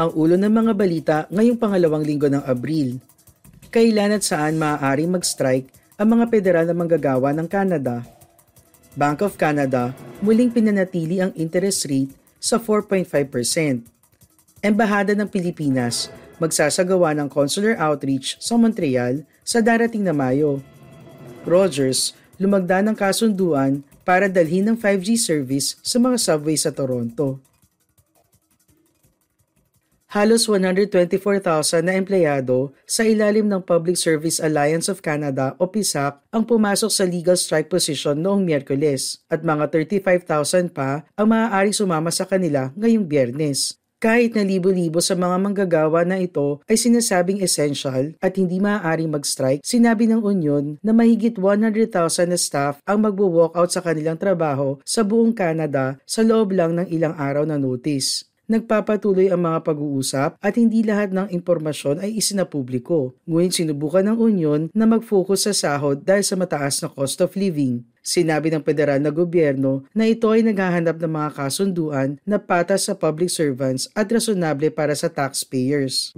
Ang ulo ng mga balita ngayong pangalawang linggo ng Abril. Kailan at saan maaaring mag-strike ang mga federal na manggagawa ng Canada? Bank of Canada muling pinanatili ang interest rate sa 4.5%. Embahada ng Pilipinas magsasagawa ng consular outreach sa Montreal sa darating na Mayo. Rogers lumagda ng kasunduan para dalhin ng 5G service sa mga subway sa Toronto halos 124,000 na empleyado sa ilalim ng Public Service Alliance of Canada o PISAC ang pumasok sa legal strike position noong Miyerkules at mga 35,000 pa ang maaaring sumama sa kanila ngayong biyernes. Kahit na libo-libo sa mga manggagawa na ito ay sinasabing essential at hindi maaaring mag-strike, sinabi ng Union na mahigit 100,000 na staff ang magbo-walkout sa kanilang trabaho sa buong Canada sa loob lang ng ilang araw na notice. Nagpapatuloy ang mga pag-uusap at hindi lahat ng impormasyon ay isinapubliko. Ngunit sinubukan ng Union na mag-focus sa sahod dahil sa mataas na cost of living. Sinabi ng federal na gobyerno na ito ay naghahanap ng mga kasunduan na patas sa public servants at rasunable para sa taxpayers.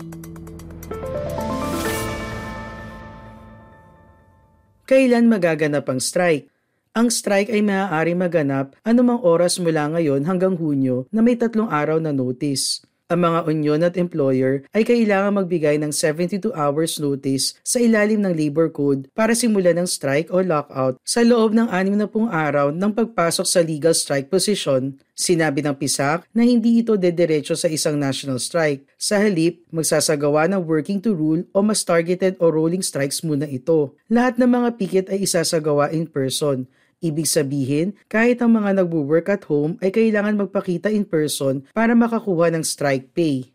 Kailan magaganap ang strike? Ang strike ay maaari maganap anumang oras mula ngayon hanggang Hunyo na may tatlong araw na notice. Ang mga union at employer ay kailangan magbigay ng 72 hours notice sa ilalim ng labor code para simulan ng strike o lockout sa loob ng 60 araw ng pagpasok sa legal strike position. Sinabi ng PISAC na hindi ito dederecho sa isang national strike. Sa halip, magsasagawa ng working to rule o mas targeted o rolling strikes muna ito. Lahat ng mga picket ay isasagawa in person Ibig sabihin, kahit ang mga nagwo-work at home ay kailangan magpakita in person para makakuha ng strike pay.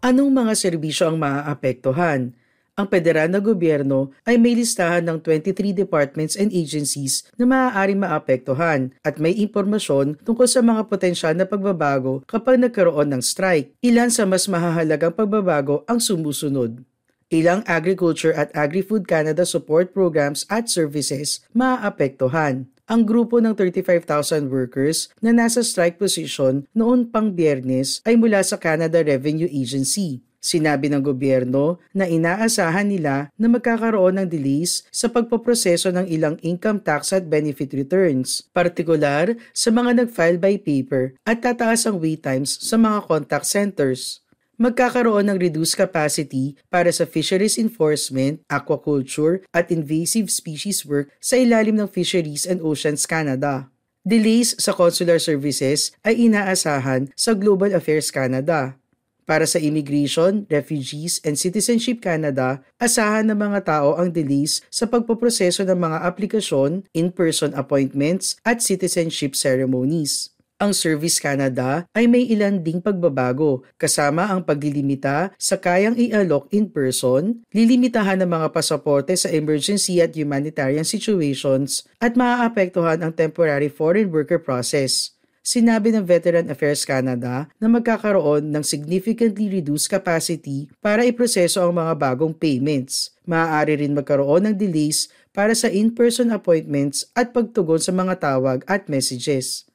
Anong mga serbisyo ang maaapektuhan? Ang federal na gobyerno ay may listahan ng 23 departments and agencies na maaaring maapektuhan at may impormasyon tungkol sa mga potensyal na pagbabago kapag nagkaroon ng strike. Ilan sa mas mahahalagang pagbabago ang sumusunod. Ilang Agriculture at Agri-Food Canada support programs at services maaapektuhan. Ang grupo ng 35,000 workers na nasa strike position noon pang biyernes ay mula sa Canada Revenue Agency. Sinabi ng gobyerno na inaasahan nila na magkakaroon ng delays sa pagpoproseso ng ilang income tax at benefit returns, partikular sa mga nag-file by paper at tataas ang wait times sa mga contact centers magkakaroon ng reduced capacity para sa fisheries enforcement, aquaculture at invasive species work sa ilalim ng Fisheries and Oceans Canada. Delays sa consular services ay inaasahan sa Global Affairs Canada. Para sa Immigration, Refugees and Citizenship Canada, asahan ng mga tao ang delays sa pagpoproseso ng mga aplikasyon, in-person appointments at citizenship ceremonies ang Service Canada ay may ilan ding pagbabago kasama ang paglilimita sa kayang i-alok in person, lilimitahan ng mga pasaporte sa emergency at humanitarian situations at maaapektuhan ang temporary foreign worker process. Sinabi ng Veteran Affairs Canada na magkakaroon ng significantly reduced capacity para iproseso ang mga bagong payments. Maaari rin magkaroon ng delays para sa in-person appointments at pagtugon sa mga tawag at messages.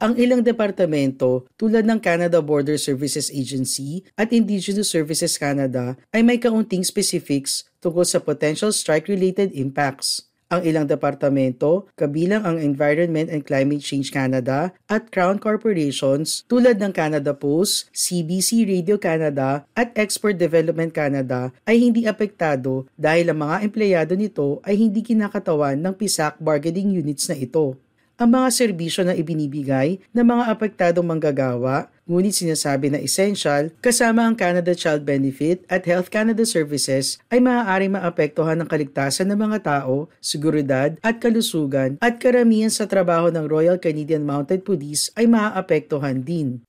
Ang ilang departamento tulad ng Canada Border Services Agency at Indigenous Services Canada ay may kaunting specifics tungkol sa potential strike-related impacts ang ilang departamento, kabilang ang Environment and Climate Change Canada at Crown Corporations tulad ng Canada Post, CBC Radio Canada at Export Development Canada ay hindi apektado dahil ang mga empleyado nito ay hindi kinakatawan ng PISAC bargaining units na ito. Ang mga serbisyo na ibinibigay ng mga apektadong manggagawa, ngunit sinasabi na essential kasama ang Canada Child Benefit at Health Canada Services ay maaaring maapektuhan ng kaligtasan ng mga tao, seguridad at kalusugan at karamihan sa trabaho ng Royal Canadian Mounted Police ay maaapektuhan din.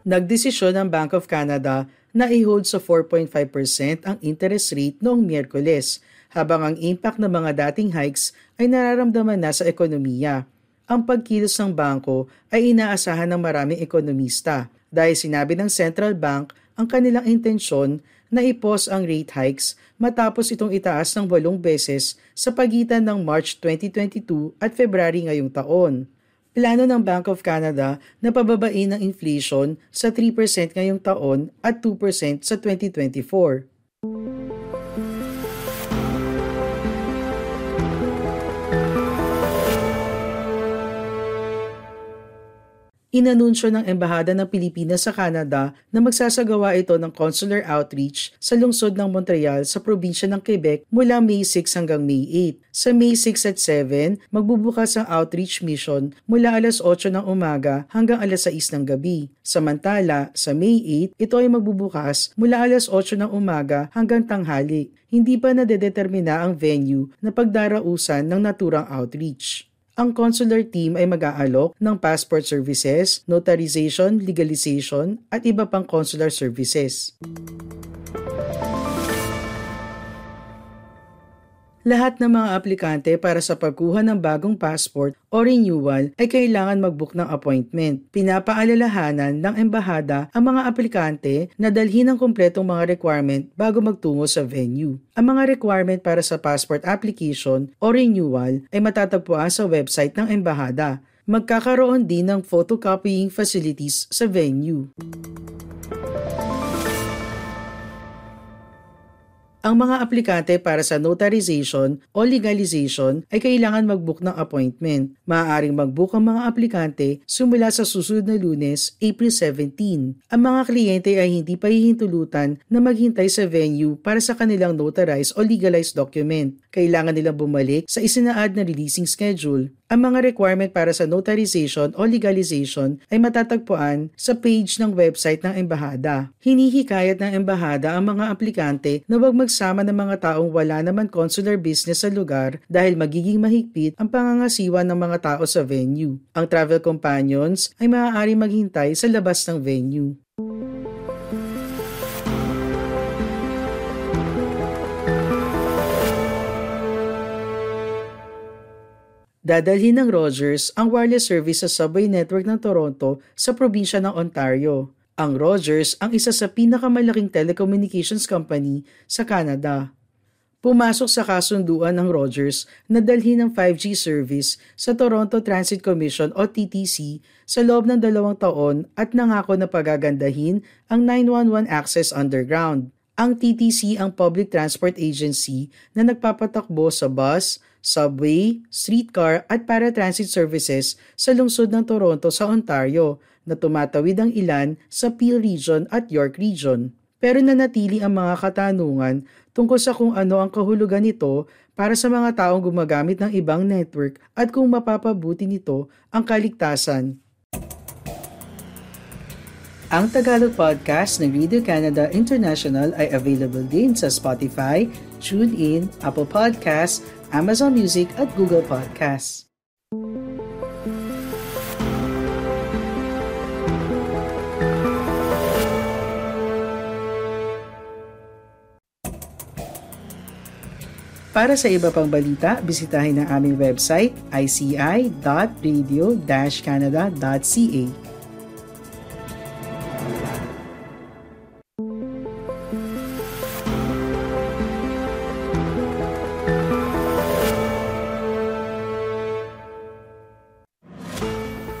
Nagdesisyon ang Bank of Canada na i-hold sa 4.5% ang interest rate noong Miyerkules, habang ang impact ng mga dating hikes ay nararamdaman na sa ekonomiya. Ang pagkilos ng bangko ay inaasahan ng maraming ekonomista dahil sinabi ng central bank ang kanilang intensyon na ipos ang rate hikes matapos itong itaas ng walong beses sa pagitan ng March 2022 at February ngayong taon. Plano ng Bank of Canada na pababain ang inflation sa 3% ngayong taon at 2% sa 2024. Inanunsyo ng Embahada ng Pilipinas sa Canada na magsasagawa ito ng consular outreach sa lungsod ng Montreal sa probinsya ng Quebec mula May 6 hanggang May 8. Sa May 6 at 7, magbubukas ang outreach mission mula alas 8 ng umaga hanggang alas 6 ng gabi. Samantala, sa May 8, ito ay magbubukas mula alas 8 ng umaga hanggang tanghali. Hindi pa nadedetermina ang venue na pagdarausan ng naturang outreach ang consular team ay mag-aalok ng passport services, notarization, legalization at iba pang consular services. Lahat ng mga aplikante para sa pagkuha ng bagong passport o renewal ay kailangan mag-book ng appointment. Pinapaalalahanan ng embahada ang mga aplikante na dalhin ang kumpletong mga requirement bago magtungo sa venue. Ang mga requirement para sa passport application o renewal ay matatagpuan sa website ng embahada. Magkakaroon din ng photocopying facilities sa venue. Ang mga aplikante para sa notarization o legalization ay kailangan mag-book ng appointment. Maaaring mag-book ang mga aplikante simula sa susunod na lunes, April 17. Ang mga kliyente ay hindi pa hihintulutan na maghintay sa venue para sa kanilang notarized o legalized document. Kailangan nilang bumalik sa isinaad na releasing schedule. Ang mga requirement para sa notarization o legalization ay matatagpuan sa page ng website ng embahada. Hinihikayat ng embahada ang mga aplikante na huwag magsama ng mga taong wala naman consular business sa lugar dahil magiging mahigpit ang pangangasiwa ng mga tao sa venue. Ang travel companions ay maaari maghintay sa labas ng venue. Dadalhin ng Rogers ang wireless service sa subway network ng Toronto sa probinsya ng Ontario. Ang Rogers ang isa sa pinakamalaking telecommunications company sa Canada. Pumasok sa kasunduan ng Rogers na dalhin ng 5G service sa Toronto Transit Commission o TTC sa loob ng dalawang taon at nangako na pagagandahin ang 911 access underground. Ang TTC ang public transport agency na nagpapatakbo sa bus, subway, streetcar at paratransit services sa lungsod ng Toronto sa Ontario na tumatawid ang ilan sa Peel Region at York Region. Pero nanatili ang mga katanungan tungkol sa kung ano ang kahulugan nito para sa mga taong gumagamit ng ibang network at kung mapapabuti nito ang kaligtasan. Ang Tagalog podcast ng Radio Canada International ay available din sa Spotify, TuneIn, Apple Podcasts, Amazon Music at Google Podcasts. Para sa iba pang balita, bisitahin ang aming website ici.radio-canada.ca.